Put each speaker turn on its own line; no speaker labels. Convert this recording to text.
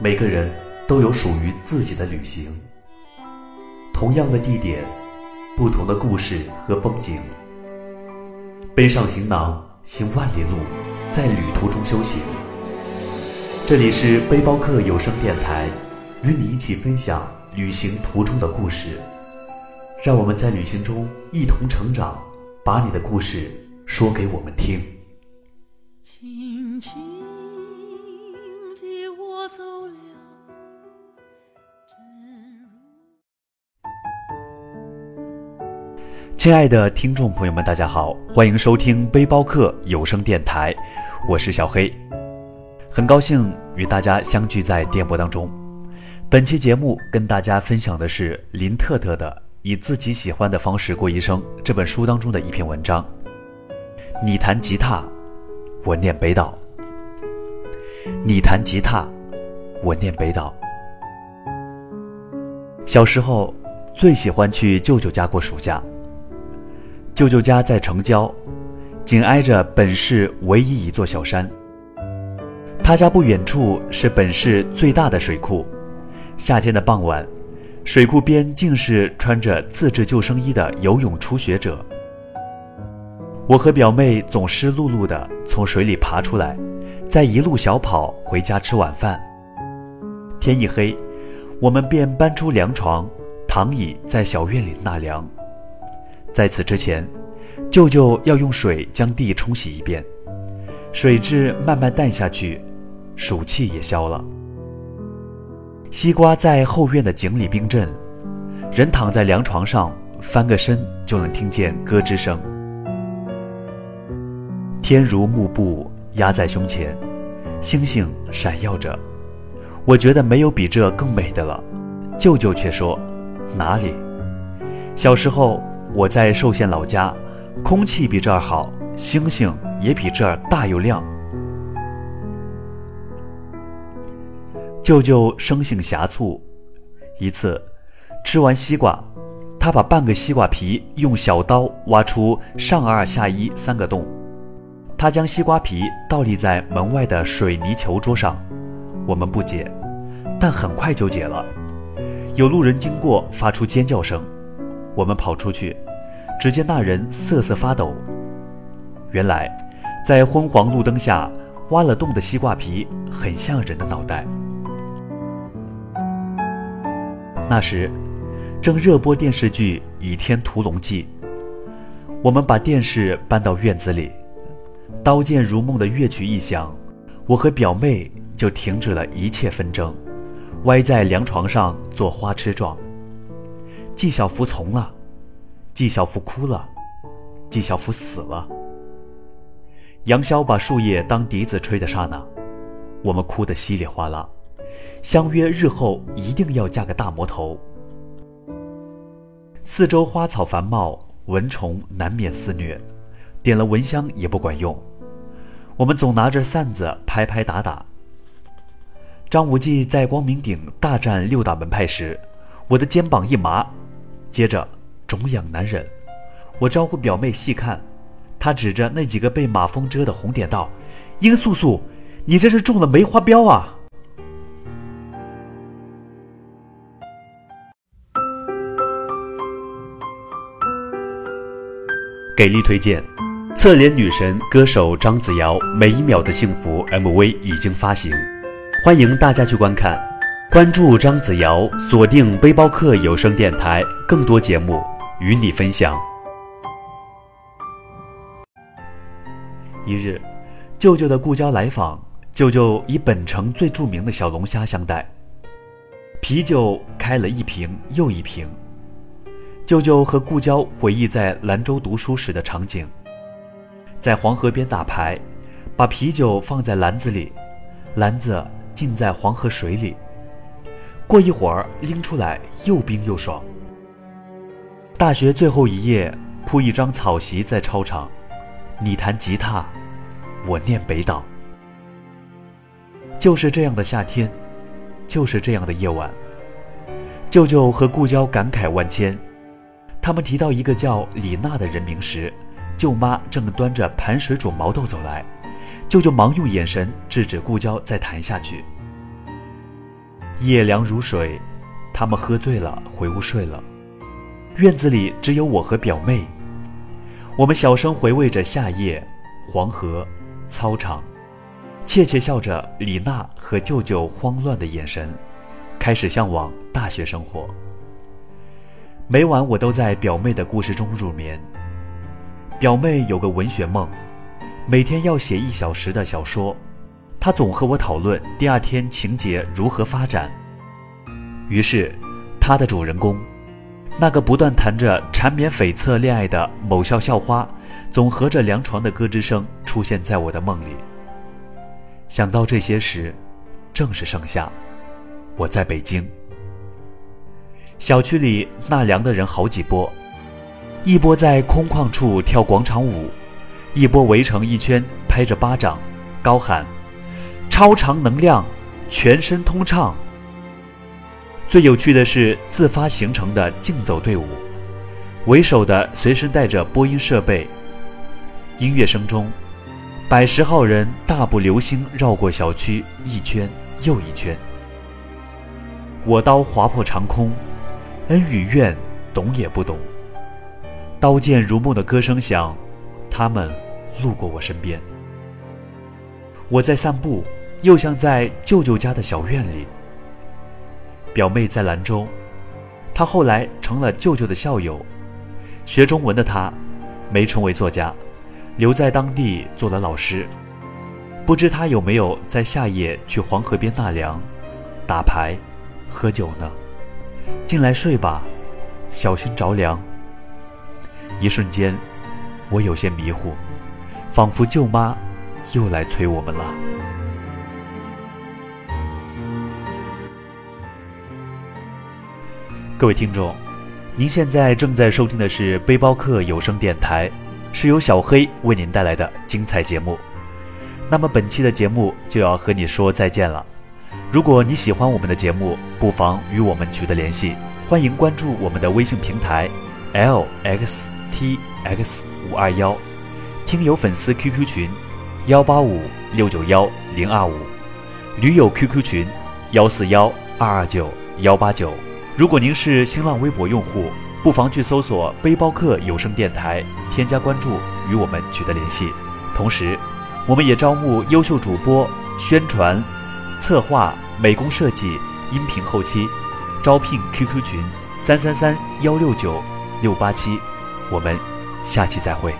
每个人都有属于自己的旅行。同样的地点，不同的故事和风景。背上行囊，行万里路，在旅途中修行。这里是背包客有声电台，与你一起分享旅行途中的故事。让我们在旅行中一同成长，把你的故事说给我们听。轻轻亲爱的听众朋友们，大家好，欢迎收听背包客有声电台，我是小黑，很高兴与大家相聚在电波当中。本期节目跟大家分享的是林特特的《以自己喜欢的方式过一生》这本书当中的一篇文章。你弹吉他，我念北岛；你弹吉他，我念北岛。小时候最喜欢去舅舅家过暑假。舅舅家在城郊，紧挨着本市唯一一座小山。他家不远处是本市最大的水库。夏天的傍晚，水库边尽是穿着自制救生衣的游泳初学者。我和表妹总湿漉漉的从水里爬出来，再一路小跑回家吃晚饭。天一黑，我们便搬出凉床，躺椅在小院里纳凉。在此之前，舅舅要用水将地冲洗一遍，水质慢慢淡下去，暑气也消了。西瓜在后院的井里冰镇，人躺在凉床上，翻个身就能听见咯吱声。天如幕布压在胸前，星星闪耀着，我觉得没有比这更美的了。舅舅却说：“哪里？小时候。”我在寿县老家，空气比这儿好，星星也比这儿大又亮。舅舅生性狭促，一次吃完西瓜，他把半个西瓜皮用小刀挖出上二下一三个洞，他将西瓜皮倒立在门外的水泥球桌上。我们不解，但很快就解了。有路人经过，发出尖叫声。我们跑出去，只见那人瑟瑟发抖。原来，在昏黄路灯下挖了洞的西瓜皮很像人的脑袋。那时，正热播电视剧《倚天屠龙记》，我们把电视搬到院子里，刀剑如梦的乐曲一响，我和表妹就停止了一切纷争，歪在凉床上做花痴状。纪晓芙从了，纪晓芙哭了，纪晓芙死了。杨逍把树叶当笛子吹的刹那，我们哭得稀里哗啦，相约日后一定要嫁个大魔头。四周花草繁茂，蚊虫难免肆虐，点了蚊香也不管用，我们总拿着扇子拍拍打打。张无忌在光明顶大战六大门派时，我的肩膀一麻。接着，肿痒难忍，我招呼表妹细看，她指着那几个被马蜂蛰的红点道：“殷素素，你这是中了梅花镖啊！”给力推荐：侧脸女神歌手张子瑶《每一秒的幸福》MV 已经发行，欢迎大家去观看。关注张子尧，锁定背包客有声电台，更多节目与你分享。一日，舅舅的故交来访，舅舅以本城最著名的小龙虾相待，啤酒开了一瓶又一瓶。舅舅和故交回忆在兰州读书时的场景，在黄河边打牌，把啤酒放在篮子里，篮子浸在黄河水里。过一会儿拎出来，又冰又爽。大学最后一夜，铺一张草席在操场，你弹吉他，我念北岛。就是这样的夏天，就是这样的夜晚。舅舅和故交感慨万千。他们提到一个叫李娜的人名时，舅妈正端着盘水煮毛豆走来，舅舅忙用眼神制止故交再谈下去。夜凉如水，他们喝醉了回屋睡了。院子里只有我和表妹，我们小声回味着夏夜、黄河、操场，窃窃笑着李娜和舅舅慌乱的眼神，开始向往大学生活。每晚我都在表妹的故事中入眠。表妹有个文学梦，每天要写一小时的小说。他总和我讨论第二天情节如何发展。于是，他的主人公，那个不断谈着缠绵悱恻恋爱的某校校花，总和着凉床的咯吱声出现在我的梦里。想到这些时，正是盛夏，我在北京。小区里纳凉的人好几波，一波在空旷处跳广场舞，一波围成一圈拍着巴掌，高喊。超长能量，全身通畅。最有趣的是自发形成的竞走队伍，为首的随身带着播音设备。音乐声中，百十号人大步流星绕过小区一圈又一圈。我刀划破长空，恩与怨懂也不懂。刀剑如梦的歌声响，他们路过我身边。我在散步。又像在舅舅家的小院里。表妹在兰州，她后来成了舅舅的校友。学中文的她，没成为作家，留在当地做了老师。不知她有没有在夏夜去黄河边纳凉、打牌、喝酒呢？进来睡吧，小心着凉。一瞬间，我有些迷糊，仿佛舅妈又来催我们了。各位听众，您现在正在收听的是背包客有声电台，是由小黑为您带来的精彩节目。那么本期的节目就要和你说再见了。如果你喜欢我们的节目，不妨与我们取得联系，欢迎关注我们的微信平台 l x t x 五二幺，听友粉丝 QQ 群幺八五六九幺零二五，驴友 QQ 群幺四幺二二九幺八九。如果您是新浪微博用户，不妨去搜索“背包客有声电台”，添加关注，与我们取得联系。同时，我们也招募优秀主播、宣传、策划、美工设计、音频后期，招聘 QQ 群：三三三幺六九六八七。我们下期再会。